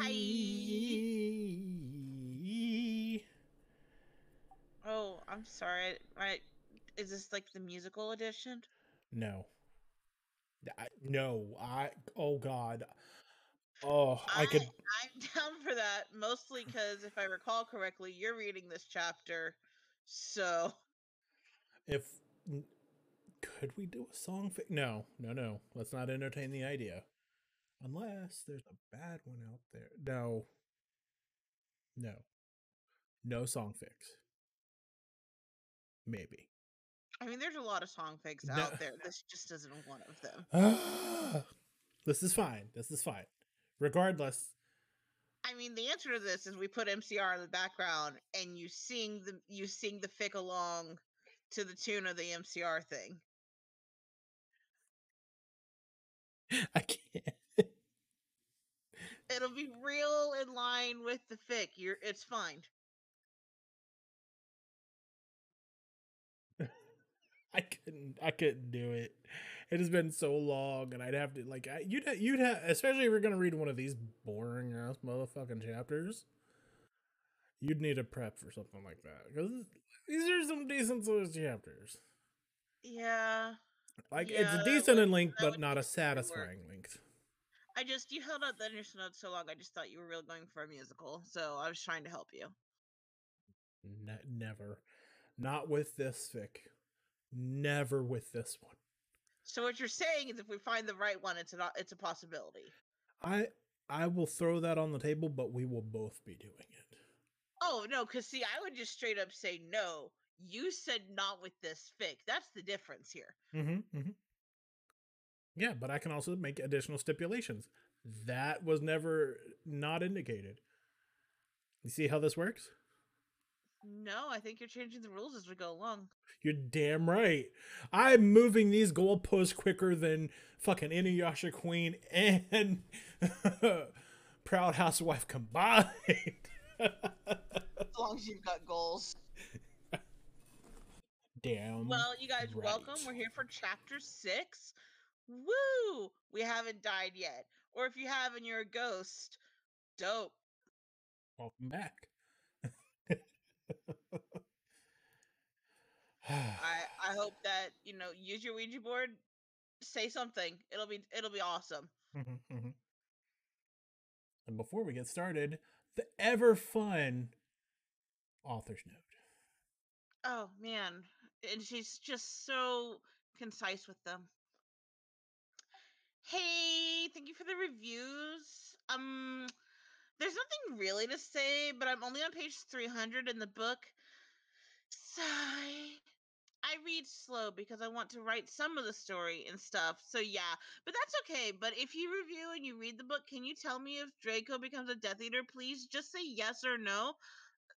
Hi. Oh, I'm sorry. I is this like the musical edition? No. I, no, I. Oh God. Oh, I could. I'm down for that mostly because if I recall correctly, you're reading this chapter, so If could we do a song? Fi- no, no, no. Let's not entertain the idea. Unless there's a bad one out there. No. No. No song fix. Maybe. I mean, there's a lot of song fics No. out there. This just isn't one of them. Ah! this is fine. This is fine. Regardless, I mean, the answer to this is we put MCR in the background and you sing the you sing the fic along to the tune of the MCR thing. I can't. It'll be real in line with the fic. You're it's fine. I couldn't. I couldn't do it. It has been so long, and I'd have to like. I, you'd you'd have, especially if you're gonna read one of these boring ass motherfucking chapters. You'd need a prep for something like that because these are some decent sized chapters. Yeah. Like Yeah, it's decent in length, but not a take some work. satisfying length. I just you held out the initial note so long. I just thought you were really going for a musical, so I was trying to help you. Ne- never, not with this fic. Never with this one. So what you're saying is, if we find the right one, it's a it's a possibility. I I will throw that on the table, but we will both be doing it. Oh no, because see, I would just straight up say no. You said not with this fic. That's the difference here. Mm-hmm, mm-hmm. Yeah, but I can also make additional stipulations. That was never not indicated. You see how this works? No, I think you're changing the rules as we go along. You're damn right. I'm moving these goalposts quicker than fucking Inuyasha Queen and Proud Housewife combined. As long as you've got goals. damn. Well, you guys, welcome. We're here for chapter six. Woo! We haven't died yet. Or if you have and you're a ghost, dope. Welcome back. I I hope that you know use your Ouija board. Say something. It'll be it'll be awesome. Mhm, mhm. And before we get started, the ever fun author's note. Oh man, and she's just so concise with them. Hey, thank you for the reviews. Um, there's nothing really to say, but I'm only on page 300 in the book. Sigh. I read slow because I want to write some of the story and stuff. So yeah, but that's okay. But if you review and you read the book, can you tell me if Draco becomes a Death Eater? Please just say yes or no.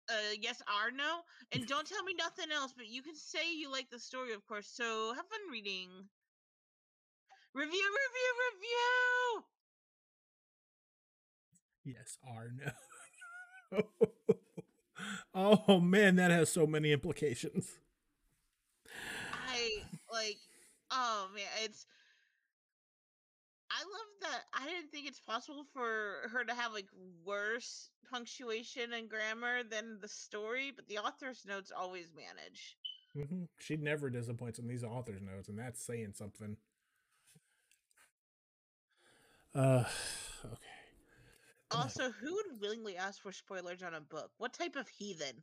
Uh, yes or no, and don't tell me nothing else. But you can say you like the story, of course. So have fun reading. Review, review, review. Yes or no. oh man, that has so many implications. I like. Oh man, it's. I love that. I didn't think it's possible for her to have like worse punctuation and grammar than the story, but the author's notes always manage. Mm-hmm. She never disappoints in these author's notes, and that's saying something. Uh, okay. Also, who would willingly ask for spoilers on a book? What type of heathen?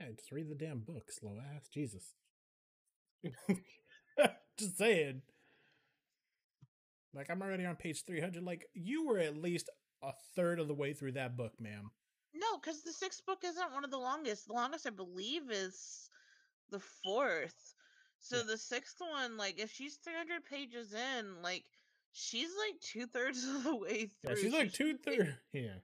Yeah, just read the damn book, slow ass. Jesus. just saying. Like, I'm already on page 300. Like, you were at least a third of the way through that book, ma'am. No, because the sixth book isn't one of the longest. The longest, I believe, is the fourth. So Yeah. the sixth one, like, if she's 300 pages in, like, she's like two thirds of the way Yeah, through. she's like two thirds. Yeah.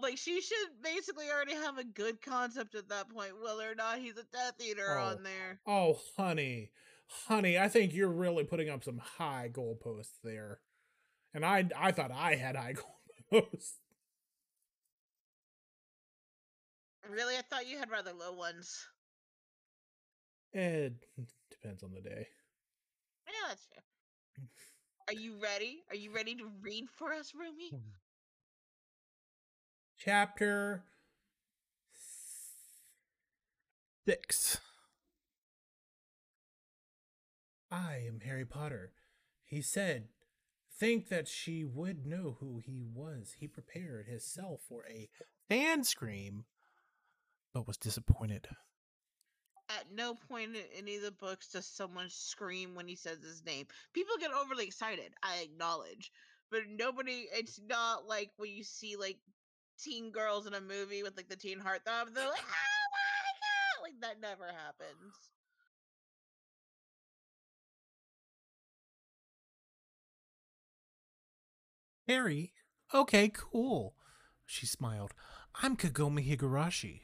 Like, she should basically already have a good concept at that point, whether or not he's a Death Eater Oh. on there. Oh, honey. Honey, I think you're really putting up some high goalposts there. And I I thought I had high goalposts. Really? I thought you had rather low ones. It depends on the day. Yeah, that's fair. Are you ready? Are you ready to read for us, Rumi? Hmm. Chapter six. I am Harry Potter. He said, think that she would know who he was. He prepared himself for a fan scream, but was disappointed. At no point in any of the books does someone scream when he says his name. People get overly excited, I acknowledge. But nobody, it's not like when you see like teen girls in a movie with like the teen heartthrob, they're like, oh my god! Like that never happens. Harry, okay, cool. She smiled. I'm Kagome Higurashi.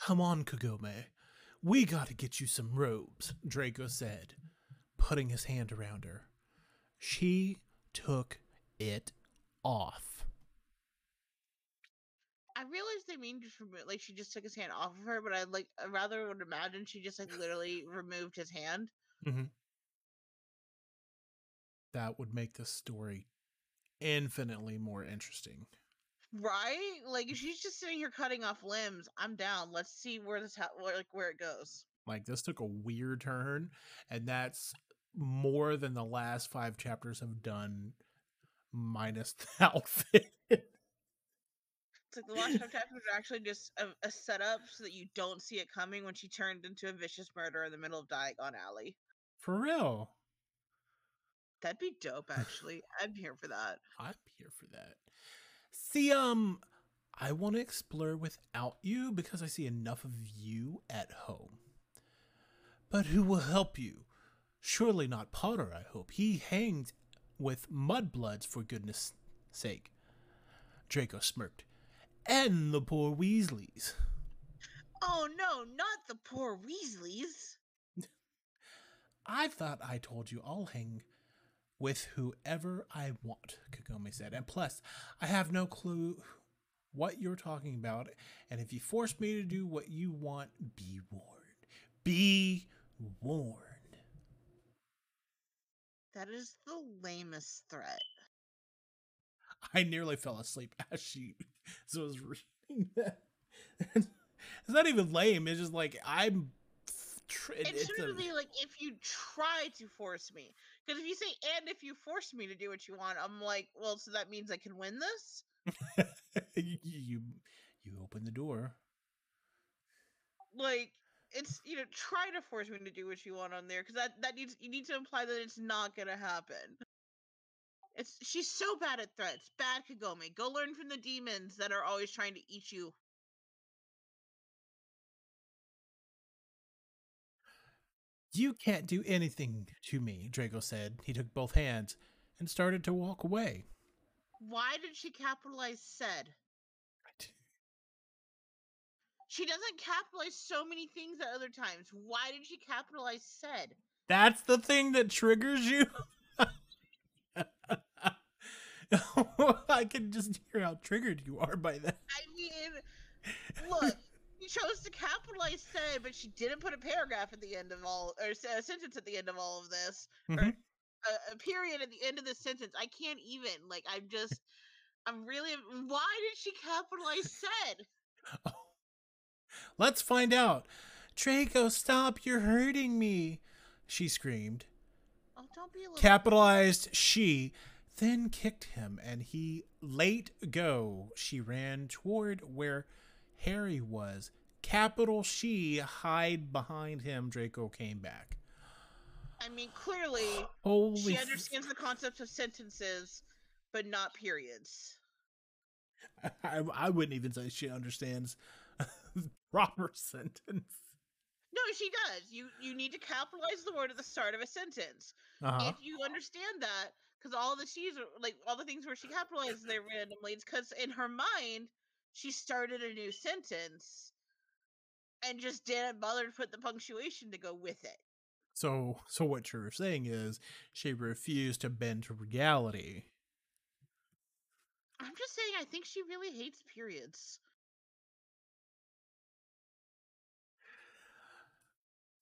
Come on, Kagome. We gotta get you some robes, Draco said, putting his hand around her. She took it off. I realize they mean just remove, like she just took his hand off of her, but I like I rather would imagine she just like literally removed his hand. Mm-hmm. That would make the story infinitely more interesting. Right? Like if she's just sitting here cutting off limbs, I'm down. Let's see where this ha- where, like where it goes. Like this took a weird turn, and that's more than the last five chapters have done, minus the outfit. It's like the last five chapters are actually just a, a setup so that you don't see it coming when she turned into a vicious murderer in the middle of Diagon Alley. For real. That'd be dope, actually. I'm here for that. I'm here for that. See, um, I want to explore without you because I see enough of you at home. But who will help you? Surely not Potter, I hope. He hangs with mudbloods, for goodness sake. Draco smirked. And the poor Weasleys. Oh no, not the poor Weasleys. I thought I told you I'll hang with whoever I want, Kagome said. And plus, I have no clue what you're talking about. And if you force me to do what you want, be warned. Be warned. That is the lamest threat. I nearly fell asleep as she was reading that. it's not even lame. It's just like I'm. It, it should a... be like if you try to force me, because if you say and if you force me to do what you want, I'm like, well, so that means I can win this. you, you you open the door. Like it's you know try to force me to do what you want on there because that that needs you need to imply that it's not gonna happen. It's she's so bad at threats. Bad Kagome. Go learn from the demons that are always trying to eat you. You can't do anything to me, Draco said. He took both hands and started to walk away. Why did she capitalize said? She doesn't capitalize so many things at other times. Why did she capitalize said? That's the thing that triggers you? I can just hear how triggered you are by that. I mean, look, she chose to capitalize "say," but she didn't put a paragraph at the end of all, or a sentence at the end of all of this, mm-hmm. or a, a, period at the end of the sentence. I can't even. Like, I'm just, I'm really. Why did she capitalize "said"? Oh. Let's find out. Draco, stop! You're hurting me! She screamed. Oh, don't be a Capitalized she then kicked him, and he let go. She ran toward where Harry was. Capital she hide behind him. Draco came back. I mean, clearly, Holy she understands f- the concept of sentences, but not periods. I, I wouldn't even say she understands proper sentence. No, she does. You you need to capitalize the word at the start of a sentence. Uh-huh. If you understand that, because all the she's like all the things where she capitalizes they randomly, it's because in her mind she started a new sentence and just didn't bother to put the punctuation to go with it. So, so what you're saying is she refused to bend to reality. I'm just saying, I think she really hates periods.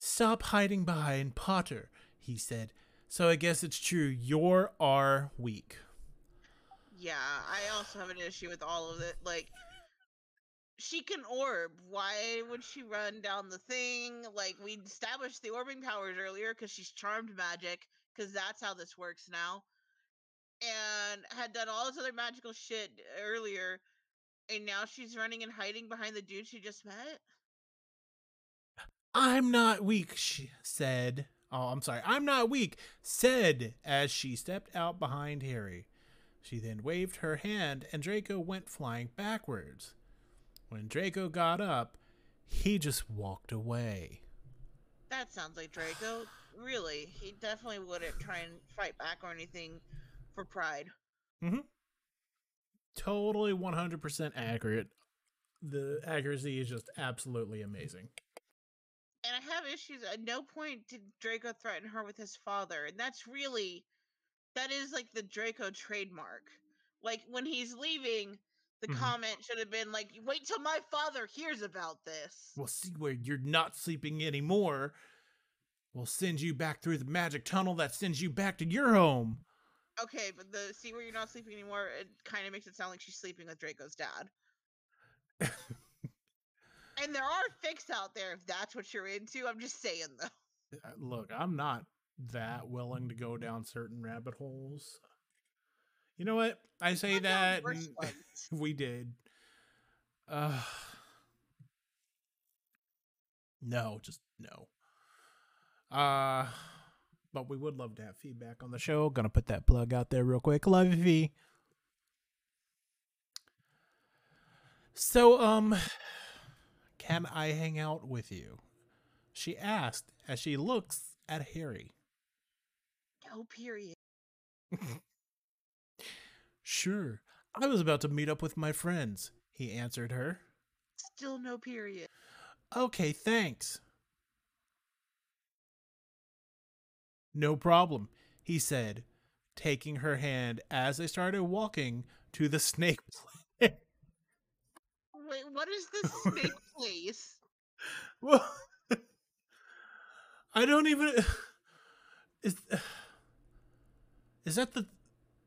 Stop hiding behind Potter, he said. So I guess it's true. You're our weak. Yeah, I also have an issue with all of it. Like, she can orb. Why would she run down the thing? Like, we established the orbing powers earlier because she's charmed magic, because that's how this works now. And had done all this other magical shit earlier, and now she's running and hiding behind the dude she just met. I'm not weak, she said. Oh, I'm sorry. I'm not weak, said as she stepped out behind Harry. She then waved her hand, and Draco went flying backwards. When Draco got up, he just walked away. That sounds like Draco. Really, he definitely wouldn't try and fight back or anything for pride. Mm-hmm. Totally 100% accurate. The accuracy is just absolutely amazing. And I have issues. At no point did Draco threaten her with his father, and that's really that is like the Draco trademark. Like when he's leaving, the Mhm. comment should have been like, "Wait till my father hears about this." We'll see where you're not sleeping anymore. We'll send you back through the magic tunnel that sends you back to your home. Okay, but the see where you're not sleeping anymore. It kind of makes it sound like she's sleeping with Draco's dad. and there are fics out there if that's what you're into. I'm just saying though. Uh, Look, I'm not that willing to go down certain rabbit holes. You know what? I say that worse and ones. we did. Uh No, just no. Uh but we would love to have feedback on the show. Gonna put that plug out there real quick. Love you, V. So, um, can I hang out with you? She asked as she looks at Harry. No period. Sure, I was about to meet up with my friends, he answered her. Still no period. Okay, thanks. No problem, he said, taking her hand as they started walking to the snake place. Wait, what is this snake place? Well, I don't even. Is is that the?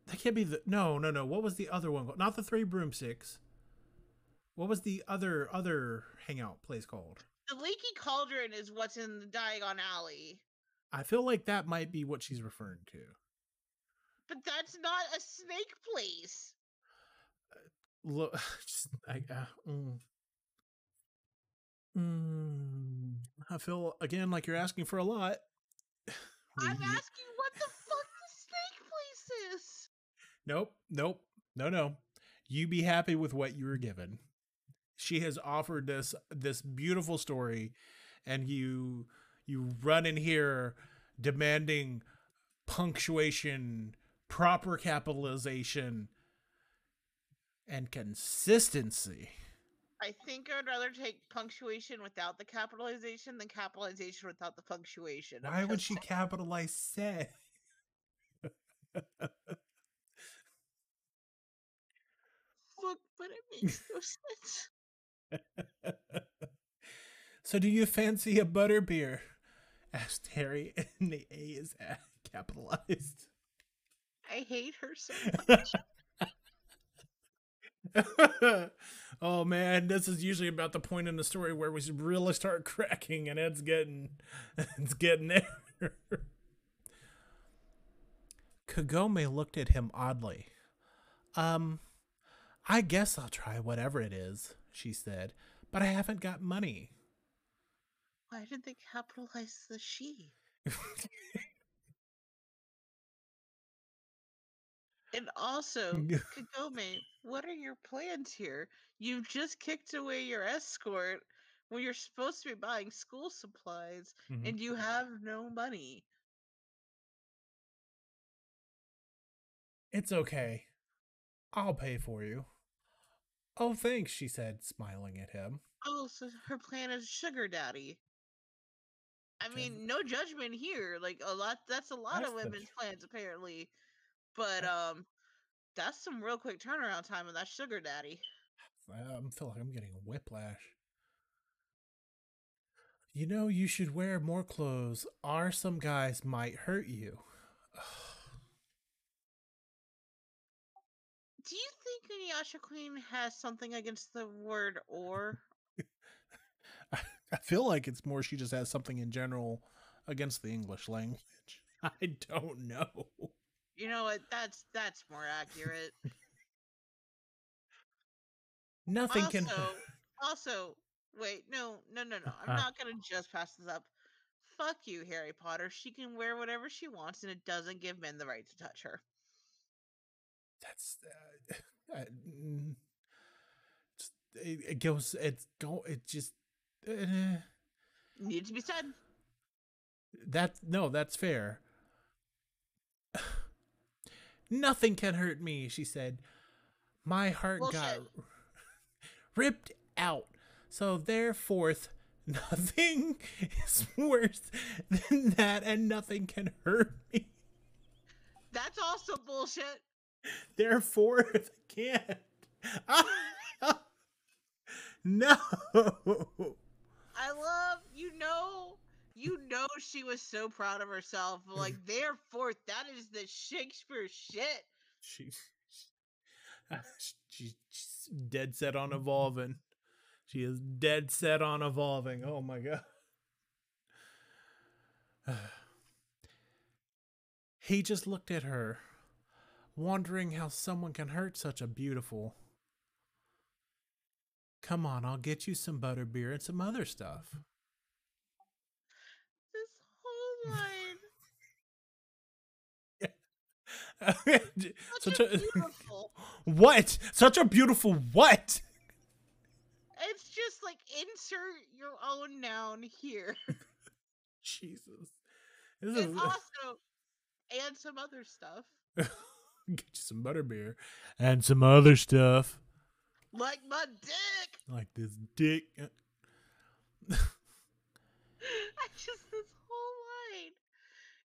That can't be the. No, no, no. What was the other one? called? Not the Three Broomsticks. What was the other other hangout place called? The leaky cauldron is what's in the Diagon Alley, I feel like that might be what she's referring to. but that's not a snake place. Look, just, I, uh, mm. Mm, I feel again like you're asking for a lot. I'm asking Nope, nope, no, no. You be happy with what you were given. She has offered this this beautiful story, and you you run in here demanding punctuation, proper capitalization, and consistency. I think I'd rather take punctuation without the capitalization than capitalization without the punctuation. I'm Why would she saying. capitalize said? Fuck, but it makes no sense. so, do you fancy a butterbeer? asked Harry, and the A is capitalized. I hate her so much. oh man, this is usually about the point in the story where we really start cracking, and it's getting, it's getting there. Kagome looked at him oddly. Um, I guess I'll try whatever it is, she said, but I haven't got money. Why did they capitalize the she? And also, Kagome, what are your plans here? You've just kicked away your escort when you're supposed to be buying school supplies Mhm. and you have no money. It's okay. I'll pay for you. Oh, thanks, she said, smiling at him. Oh, so her plan is sugar daddy. I mean, no judgment here. Like a lot that's a lot That's of the women's plans apparently. But um that's some real quick turnaround time on that sugar daddy. I feel like I'm getting a whiplash. You know, you should wear more clothes, or some guys might hurt you. Inuyasha Queen has something against the word or? I feel like it's more she just has something in general against the English language. I don't know. You know what? That's that's more accurate. Nothing also, can. also, wait, no, no, no, no. I'm Uh. not gonna just pass this up. Fuck you, Harry Potter. She can wear whatever she wants, and it doesn't give men the right to touch her. That's. Uh, it, it goes. It's go. It just. Uh, Needs to be said. that no, that's fair. Nothing can hurt me, she said. My heart got ripped out. So therefore, nothing is worse than that, and nothing can hurt me. That's also bullshit. Therefore, they can't. no. I love you know you know she was so proud of herself. Like therefore, that is the Shakespeare shit. She, she's dead set on evolving. She is dead set on evolving. Oh my god. he just looked at her, wondering how someone can hurt such a beautiful. Come on, I'll get you some butterbeer and some other stuff. This whole line, such, Such a, a- beautiful. what? Such a beautiful what? It's just like insert your own noun here, Jesus. This and is also and some other stuff get you some butterbeer and some other stuff like my dick. like this dick. I just this whole line,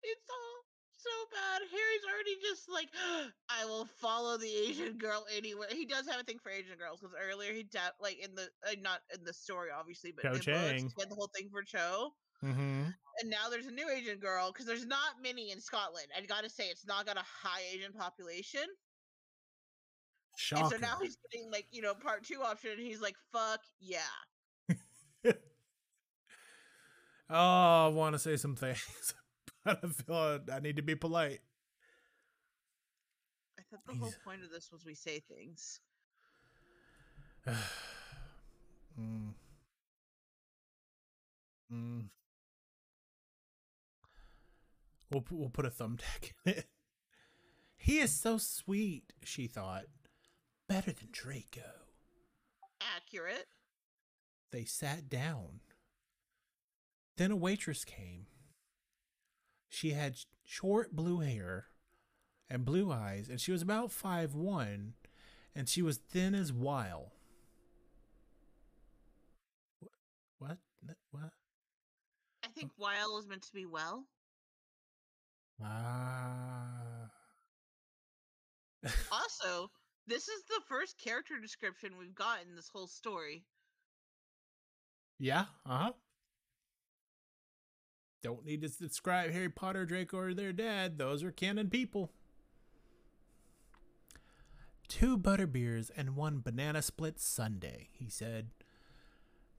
it's all so bad. Harry's already just like, I will follow the Asian girl anywhere. He does have a thing for Asian girls because earlier he de- like in the uh, not in the story obviously, but in the books, he had the whole thing for Cho. Mm-hmm. And now there's a new Asian girl because there's not many in Scotland. I gotta say, it's not got a high Asian population. And so now he's getting like you know part two option, and he's like, "Fuck yeah!" oh, I want to say some things, but I feel like I need to be polite. I thought the whole point of this was we say things. mm. Mm. We'll we'll put a thumbtack in it. He is so sweet, she thought. Better than Draco. Accurate. They sat down. Then a waitress came. She had short blue hair and blue eyes, and she was about five one, and she was thin as wile. Wh- What? What? I think Weil is meant to be well. Ah. Also, this is the first character description we've got in this whole story. Yeah. Uh huh. Don't need to describe Harry Potter, Draco, or their dad. Those are canon people. Two butterbeers and one banana split sundae, he said.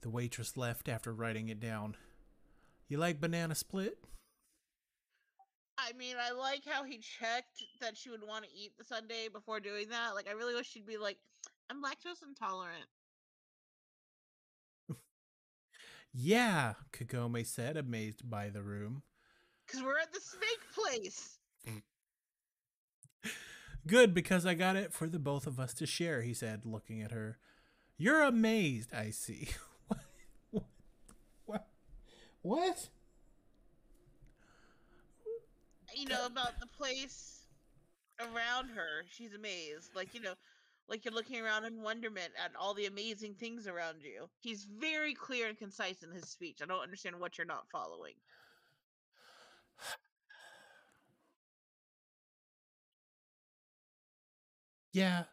The waitress left after writing it down. You like banana split? I mean, I like how he checked that she would want to eat the sundae before doing that. Like, I really wish she'd be like, I'm lactose intolerant. Yeah, Kagome said, amazed by the room. Because we're at the snake place. Mm. Good, because I got it for the both of us to share, he said, looking at her. You're amazed, I see. what? What? What? What? You know, about the place around her. She's amazed. Like, you know, like you're looking around in wonderment at all the amazing things around you. He's very clear and concise in his speech. I don't understand what you're not following. Yeah,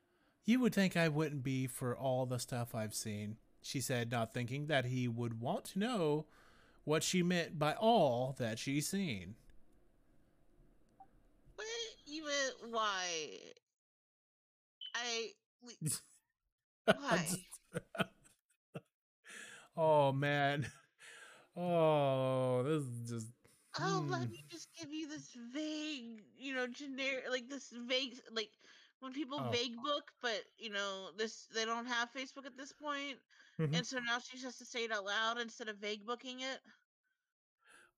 you would think I wouldn't be for all the stuff I've seen, she said, not thinking that he would want to know what she meant by all that she's seen. Why? I why? oh man. Oh, this is just Oh, let Hmm. me just give you this vague, you know, generic, like this vague, like when people Oh. vague book, but you know, this they don't have Facebook at this point, Mhm. and so now she just has to say it out loud instead of vague booking it.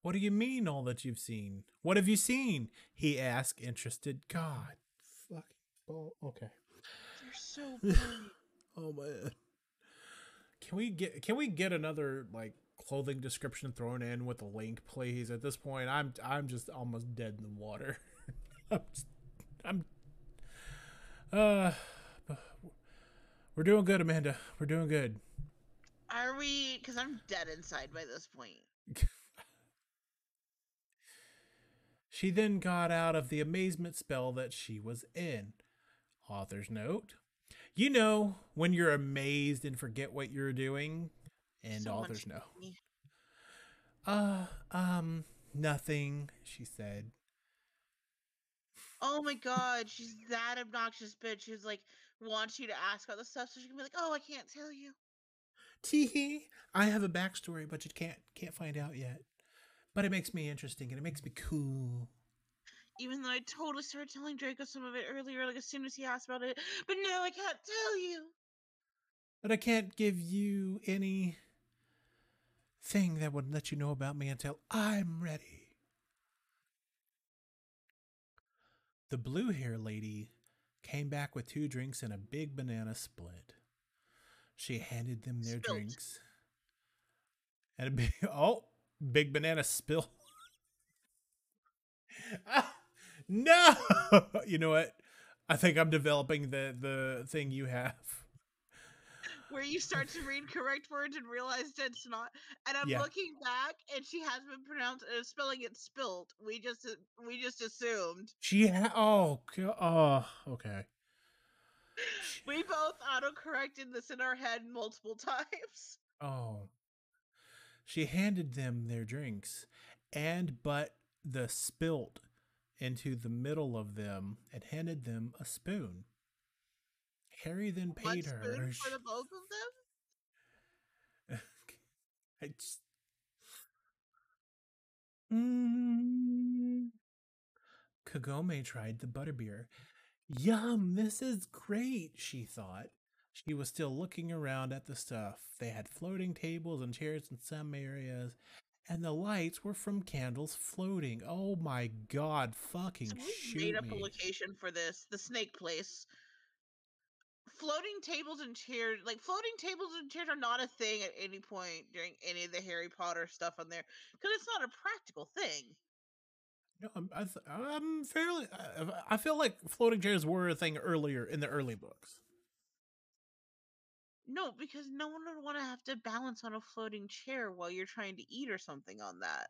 What do you mean all that you've seen? What have you seen? He asked, interested. God. Fucking ball. Okay. They're so. Oh man. Can we get can we get another like clothing description thrown in with a link, please? At this point, I'm I'm just almost dead in the water. I'm just, I'm uh we're doing good, Amanda. We're doing good. Are we? Because I'm dead inside by this point. She then got out of the amazement spell that she was in. Author's note. You know, when you're amazed and forget what you're doing. And Someone author's note. Uh, um, nothing, she said. Oh my god, she's that obnoxious bitch who's like wants you to ask about the stuff so she can be like, oh, I can't tell you. Teehee, I have a backstory, but you can't can't find out yet. But it makes me interesting and it makes me cool. Even though I totally started telling Draco some of it earlier, like as soon as he asked about it, but now I can't tell you. But I can't give you any thing that would let you know about me until I'm ready. The blue hair lady came back with two drinks and a big banana split. She handed them their Spilt. drinks. And a big oh, big banana spill. Ah, no, you know what? I think I'm developing the the thing you have. Where you start to read correct words and realize it's not. And I'm Yeah. looking back, and she has been pronounced uh, spelling it spilt. We just uh, we just assumed. She ha- oh oh okay. We both auto-corrected this in our head multiple times. Oh. She handed them their drinks and but the spilt into the middle of them and handed them a spoon. Harry then One paid her. spoon for the both of them. I just. Mm. Kagome tried the butterbeer. Yum, this is great, she thought. She was still looking around at the stuff. They had floating tables and chairs in some areas, and the lights were from candles floating. Oh my god, fucking So we shoot made up me. a location for this, the snake place. Floating tables and chairs, like floating tables and chairs, are not a thing at any point during any of the Harry Potter stuff on there because it's not a practical thing. No, I'm, I th- I'm fairly. I, I feel like floating chairs were a thing earlier in the early books. No, because no one would want to have to balance on a floating chair while you're trying to eat or something on that.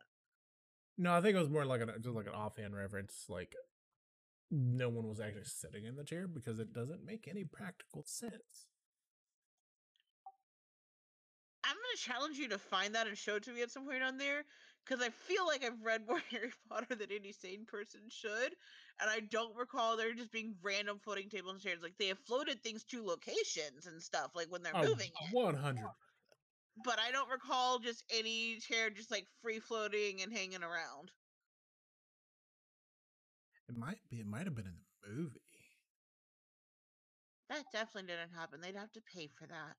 No, I think it was more like an just like an offhand reference. Like no one was actually sitting in the chair because it doesn't make any practical sense. I'm gonna challenge you to find that and show it to me at some point on there, because I feel like I've read more Harry Potter than any sane person should, and I don't recall there just being random floating tables and chairs. Like they have floated things to locations and stuff, like when they're Oh, moving one hundred. But I don't recall just any chair just like free floating and hanging around. It might be. It might have been in the movie. That definitely didn't happen. They'd have to pay for that.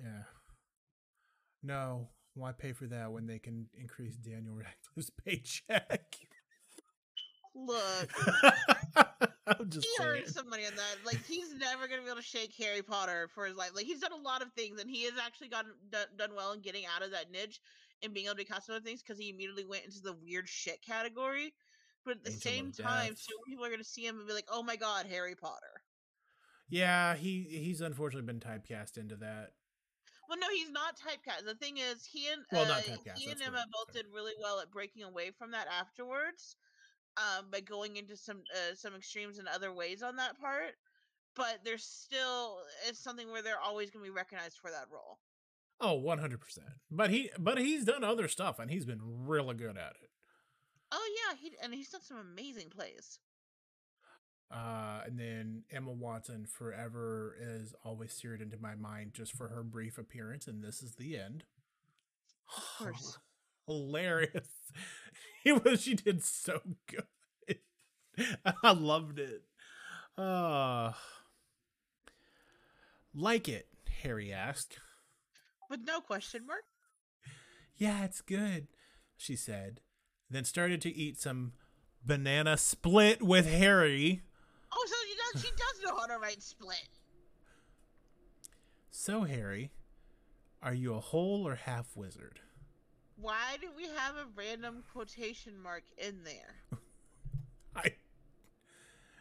Yeah. No, why pay for that when they can increase Daniel Radcliffe's paycheck? Look, I'm just he saying. earned some money on that. Like he's never gonna be able to shake Harry Potter for his life. Like he's done a lot of things, and he has actually gotten done, done well in getting out of that niche and being able to cast other things because he immediately went into the weird shit category. But at the Angel same time, so many people are gonna see him and be like, "Oh my god, Harry Potter." Yeah, he he's unfortunately been typecast into that. Well, no, he's not typecast. The thing is, he and Well, uh, not typecast, he and Emma both did really well at breaking away from that afterwards, um, by going into some uh, some extremes in other ways on that part. But there's still it's something where they're always going to be recognized for that role. Oh, 100%. But he but he's done other stuff and he's been really good at it. Oh yeah, he and he's done some amazing plays. Uh, and then Emma Watson forever is always seared into my mind just for her brief appearance, and this is the end. Of course. Hilarious. It was she did so good. I loved it. Uh like it, Harry asked. With no question mark. Yeah, it's good, she said, then started to eat some banana split with Harry. Oh, so she does she does know how to write split. So, Harry, are you a whole or half wizard? Why do we have a random quotation mark in there? I.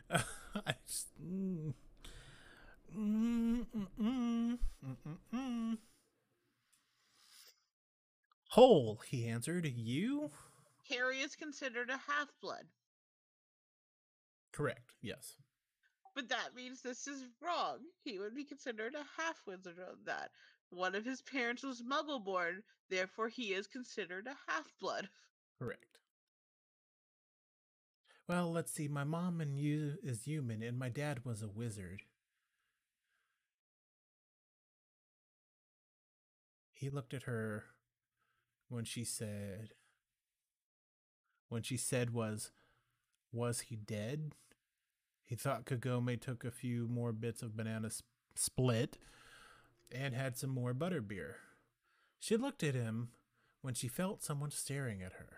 I just. Mm, mm, mm, mm, mm, mm, mm. Whole, he answered. You? Harry is considered a half blood. Correct, yes. But that means this is wrong. He would be considered a half wizard on that. One of his parents was muggle born, therefore he is considered a half blood. Correct. Well, let's see. My mom and you is human, and my dad was a wizard. He looked at her when she said, when she said was, was he dead? He thought Kagome took a few more bits of banana s- split and had some more butterbeer. She looked at him when she felt someone staring at her.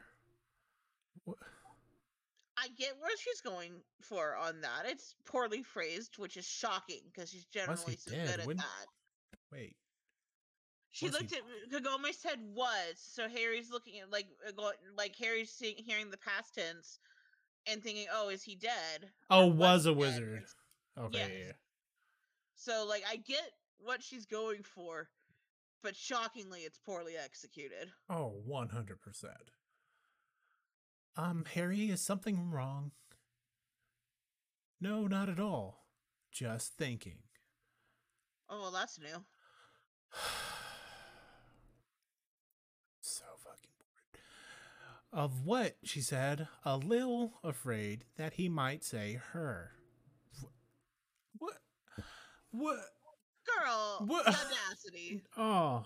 I get where she's going for on that. It's poorly phrased, which is shocking because she's generally so dead? good at When- that. Wait, She was he- looked at Kagome said was, so Harry's looking at like uh, like Harry's seeing, hearing the past tense and thinking, "Oh, is he dead?" Oh, Or was a dead? wizard. Okay. Yes. yeah. So like I get what she's going for, but shockingly, it's poorly executed. Oh, 100%. Um, Harry, is something wrong? No, not at all. Just thinking. Oh well, that's new. so fucking bored. Of what? She said, a little afraid that he might say her. What? What? Girl, What- audacity. Oh.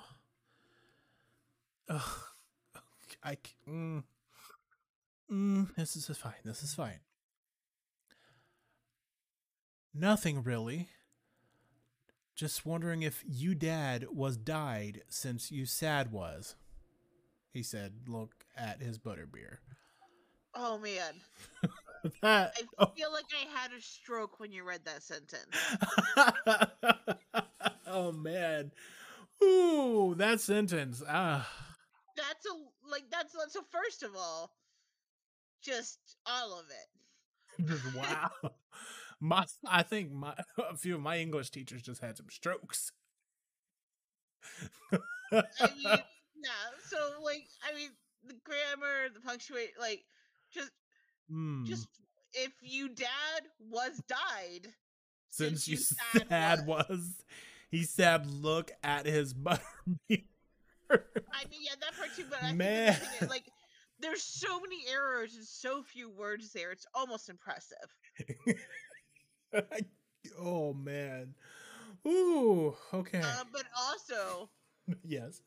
Ugh. I. Mm, mm, this is fine. This is fine. Nothing really. Just wondering if you dad was died since you sad was. He said, look at his butterbeer. Oh man, that. I oh. feel like I had a stroke when you read that sentence. oh man. Ooh, that sentence. Ah. That's a like that's so. First of all, just all of it. Just wow. My, I think my a few of my English teachers just had some strokes. I mean, yeah. So like, I mean, the grammar, the punctuate, like, just Hmm. just if you dad was died since you sad sad was. He said, "Look at his butterbeer." I mean, yeah, that part too. But I think the Man. thing is, like, there's so many errors and so few words there. It's almost impressive. oh man. Ooh. Okay. Uh, but also, yes.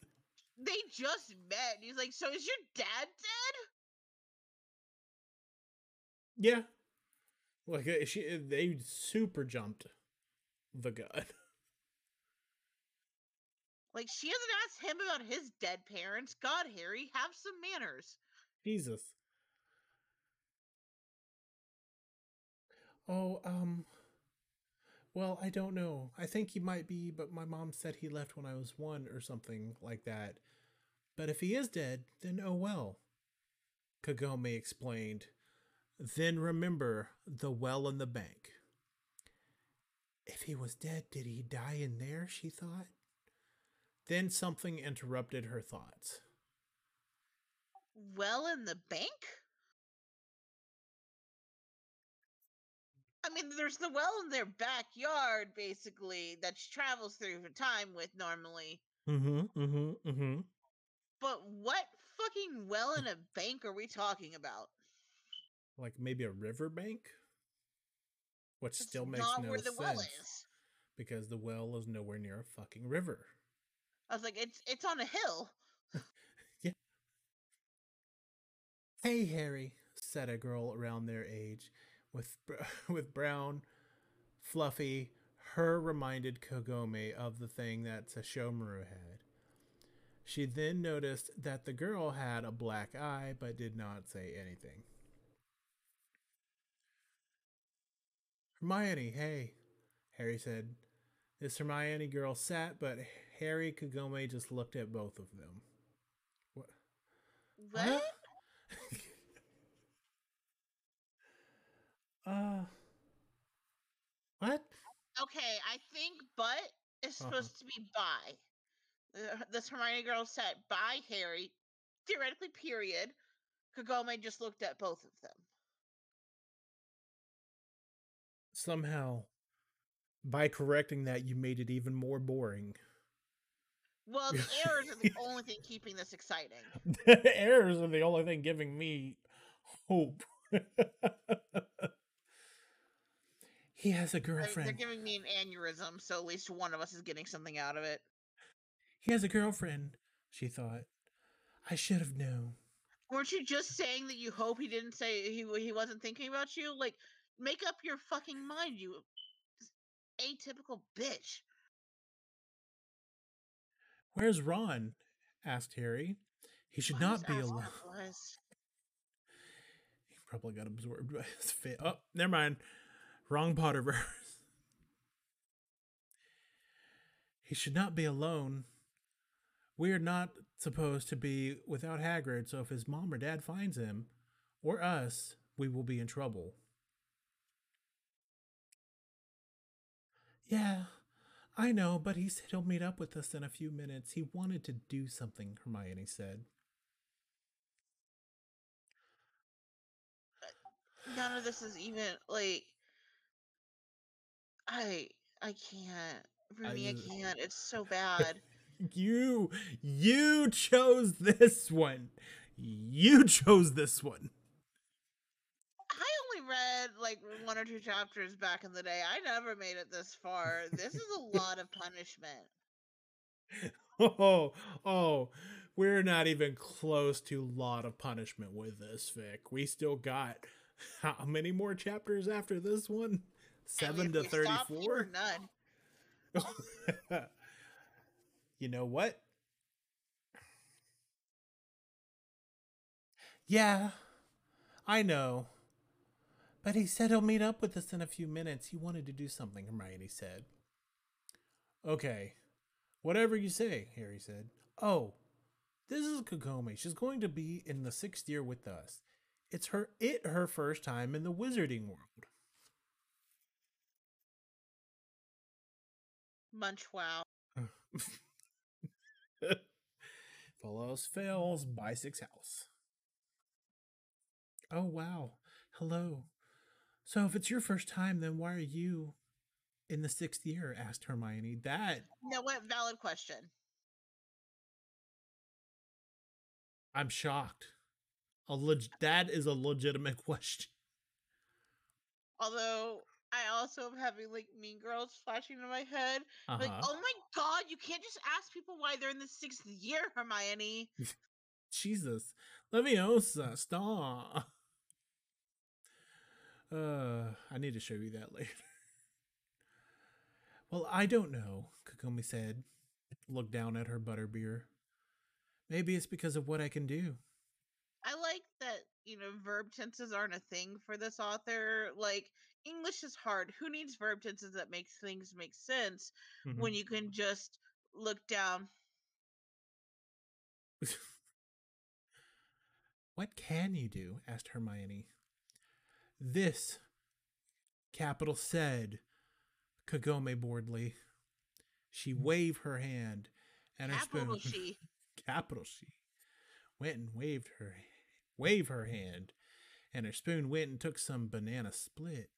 they just met. And he's like, "So is your dad dead?" Yeah. Like uh, she, they super jumped the gun. Like, she hasn't asked him about his dead parents. God, Harry, have some manners. Jesus. Oh, um. Well, I don't know. I think he might be, but my mom said he left when I was one or something like that. But if he is dead, then oh well. Kagome explained. Then remember the well in the bank. If he was dead, did he die in there? She thought. Then something interrupted her thoughts. Well, in the bank? I mean, there's the well in their backyard, basically, that she travels through time with normally. Mm-hmm. Mm-hmm. Mm-hmm. But what fucking well in a bank are we talking about? Like maybe a river bank? which still makes not no where the sense well is. because the well is nowhere near a fucking river. I was like, it's it's on a hill. Yeah. Hey, Harry, said a girl around their age, with with brown, fluffy. Her reminded Kagome of the thing that Sesshomaru had. She then noticed that the girl had a black eye, but did not say anything. Hermione, hey, Harry said. This Hermione girl sat, but Harry Kagome just looked at both of them. What? What? Uh. What? Okay, I think but is Uh-huh. supposed to be by. This Hermione girl said by Harry. Theoretically, period. Kagome just looked at both of them. Somehow, by correcting that, you made it even more boring. Well, the errors are the only thing keeping this exciting. The errors are the only thing giving me hope. he has a mean, they're giving me an aneurysm, so at least one of us is getting something out of it. He has a girlfriend, she thought. I should have known. Weren't you just saying that you hope he didn't say he he wasn't thinking about you? Like, make up your fucking mind, you atypical bitch. Where's Ron? asked Harry. He should Why not be alone. He probably got absorbed by his fit. Oh, never mind. Wrong Potterverse. He should not be alone. We are not supposed to be without Hagrid, so if his mom or dad finds him, or us, we will be in trouble. Yeah, I know, but he said he'll meet up with us in a few minutes. He wanted to do something, Hermione said. Uh, none of this is even like. I I can't, Rooney. I, just- can't. It's so bad. You you chose this one. You chose this one. Read like one or two chapters back in the day. I never made it this far. This is a lot of punishment. Oh, oh, we're not even close to lot of punishment with this, Vic. We still got how many more chapters after this one? Seven to we stop here, thirty-four. None. you know what? Yeah, I know. But he said he'll meet up with us in a few minutes. He wanted to do something, Hermione said. Okay, whatever you say, Harry said. Oh, this is Kagome. She's going to be in the sixth year with us. It's her it her first time in the wizarding world. Munch wow. Follows fails, buy six house. Oh wow. Hello. So if it's your first time, then why are you in the sixth year? asked Hermione. That No, what valid question. I'm shocked. A leg- that is a legitimate question. Although I also am having like Mean Girls flashing in my head. Uh-huh. Like, oh my god, you can't just ask people why they're in the sixth year, Hermione. Jesus. Leviosa, stop. Uh, I need to show you that later. Well, I don't know, Kokomi said. Looked down at her butterbeer. Maybe it's because of what I can do. I like that, you know, verb tenses aren't a thing for this author. Like, English is hard. Who needs verb tenses that makes things make sense Mhm. when you can just look down? what can you do? asked Hermione. This, capital said, Kagome boredly. She hmm. waved her hand and her Capital spoon. she. capital she went and waved her wave her hand and her spoon went and took some banana split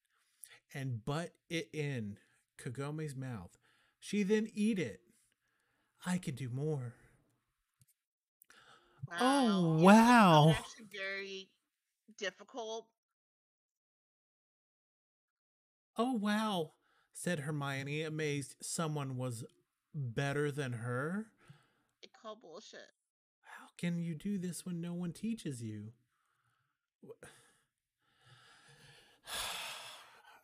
and butt it in kagome's mouth she then eat it i can do more Oh, wow. It's actually very difficult. Oh, wow, said Hermione, amazed someone was better than her. I call bullshit. How can you do this when no one teaches you?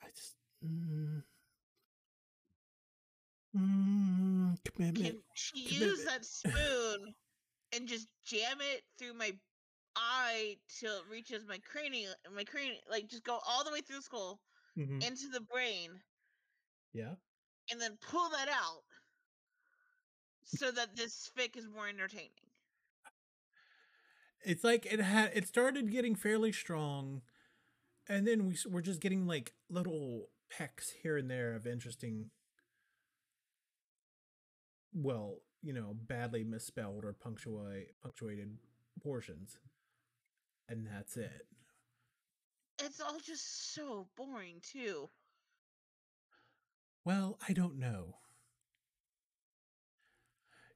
I just. Mm, mm, commitment. Can she use that spoon and just jam it through my eye till it reaches my cranium? My cranium, like just go all the way through the Mhm. into the brain, Yeah. and then pull that out so that this fic is more entertaining. It's like it had. It started getting fairly strong, and then we we're just getting like little pecks here and there of interesting. Well, you know, badly misspelled or punctuate punctuated portions, and that's it. It's all just so boring too. Well, I don't know.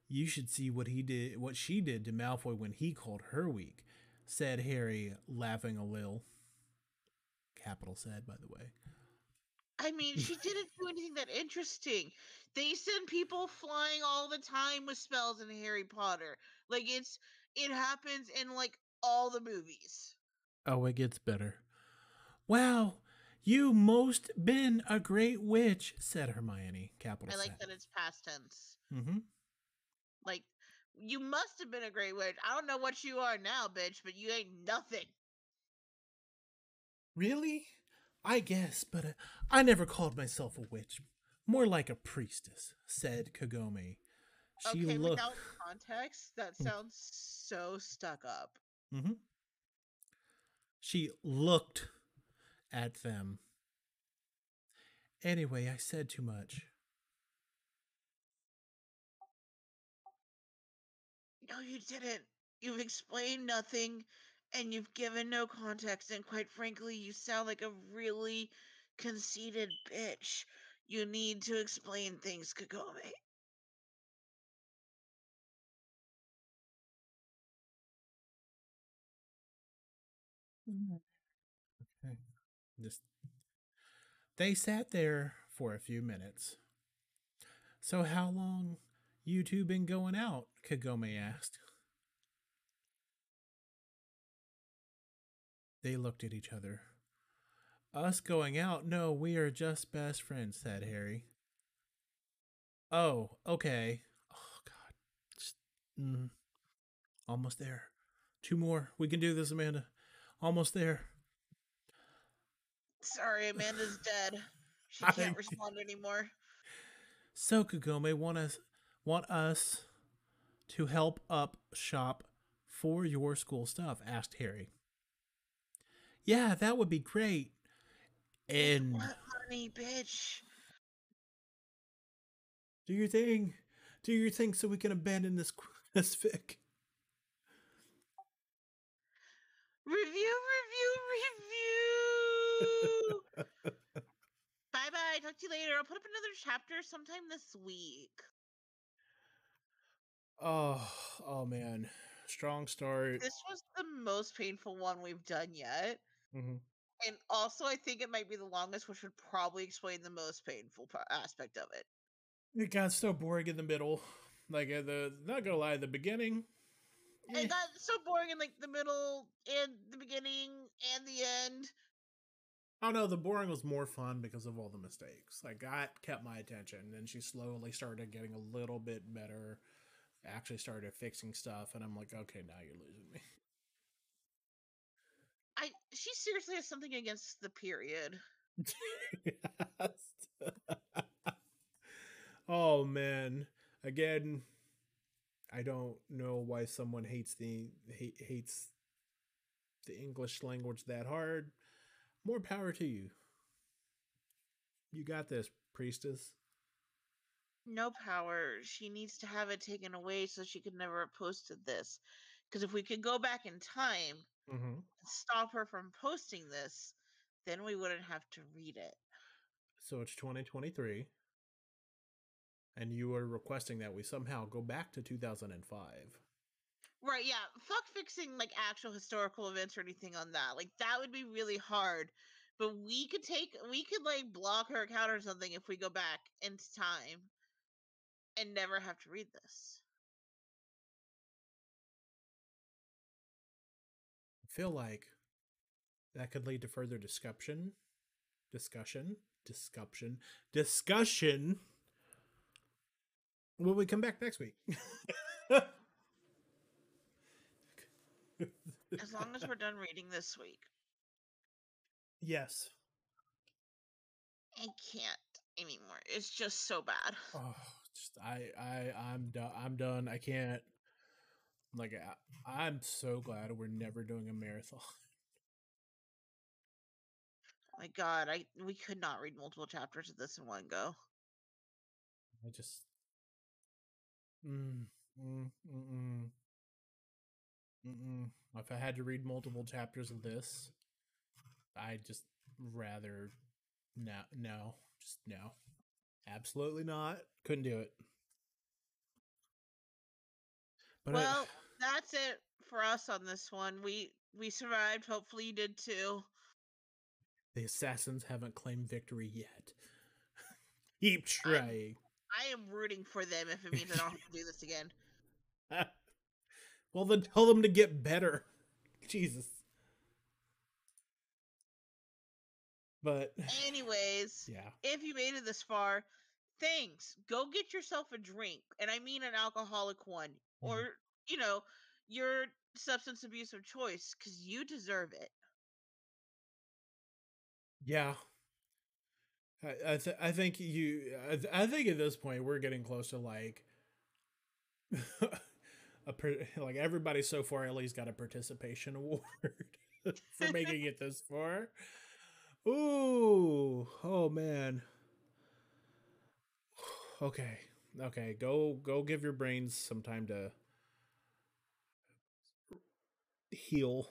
You should see what he did, what she did to Malfoy when he called her weak," said Harry, laughing a little. Capital said, by the way. I mean, she didn't do anything that interesting. They send people flying all the time with spells in Harry Potter. Like it's it happens in like all the movies. Oh, it gets better. Wow, you most been a great witch, said Hermione. Capital I like said. that it's past tense. Mm-hmm. Like you must have been a great witch. I don't know what you are now, bitch, but you ain't nothing. Really? I guess, but uh, I never called myself a witch. More like a priestess, said Kagome. She okay, looked. without context, that Hmm. sounds so stuck up. Mm-hmm. She looked at them. Anyway, I said too much. No, you didn't. You've explained nothing and you've given no context, and quite frankly, you sound like a really conceited bitch. You need to explain things, Kagome. Okay. Just they sat there for a few minutes. So how long you two been going out? Kagome asked. They looked at each other. Us going out? No, we are just best friends, said Harry. Oh, okay. Oh God, Just, mm, almost there. Two more. We can do this, Amanda. Almost there. Sorry, Amanda's dead. She can't respond anymore. So Kagome want us want us to help up shop for your school stuff? asked Harry. Yeah, that would be great. And What money, bitch? do your thing. Do your thing so we can abandon this this fic. Review, review, review. Bye bye. Talk to you later. I'll put up another chapter sometime this week. Oh, oh man. Strong start. This was the most painful one we've done yet. Mhm. And also, I think it might be the longest, which would probably explain the most painful aspect of it. It got so boring in the middle. Like the not gonna lie, the beginning. eh, It got so boring in like the middle and the beginning and the end. Oh no, the boring was more fun because of all the mistakes. Like that kept my attention. Then she slowly started getting a little bit better. Actually started fixing stuff, and I'm like, okay, now you're losing me. I she seriously has something against the period. oh man, again, I don't know why someone hates the hate, hates the English language that hard. More power to you. You got this, priestess. No power. She needs to have it taken away so she could never have posted this. Because if we could go back in time Mm-hmm. and stop her from posting this, then we wouldn't have to read it. So it's 2023. And you are requesting that we somehow go back to 2005. Right, yeah. Fuck fixing like actual historical events or anything on that. Like that would be really hard. but we could take we could like block her account or something if we go back into time and never have to read this. I feel like that could lead to further discussion, discussion, discussion, discussion when we come back next week. As long as we're done reading this week. yes. I can't anymore. It's just so bad. Oh, just I I I'm done. I'm done. I can't. Like I, I'm so glad we're never doing a marathon. my god, I we could not read multiple chapters of this in one go. I just. Mm, mm, mm, mm. Mm-mm. If I had to read multiple chapters of this, I'd just rather no, no, just no, absolutely not. Couldn't do it. But well, I, that's it for us on this one. We we survived. Hopefully, you did too. The assassins haven't claimed victory yet. Keep trying. I'm, I am rooting for them if it means I don't have to do this again. Well, then tell them to get better. Jesus. But anyways, yeah. If you made it this far, thanks. Go get yourself a drink, and I mean an alcoholic one, mm. or you know, your substance abuse of choice, because you deserve it. Yeah. I I, th- I think you I, th- I think at this point we're getting close to like a like everybody so far at least got a participation award for making it this far. Ooh, oh man. Okay. Okay, go go give your brains some time to heal,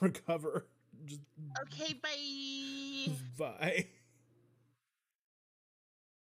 recover. Just Okay, bye. Bye.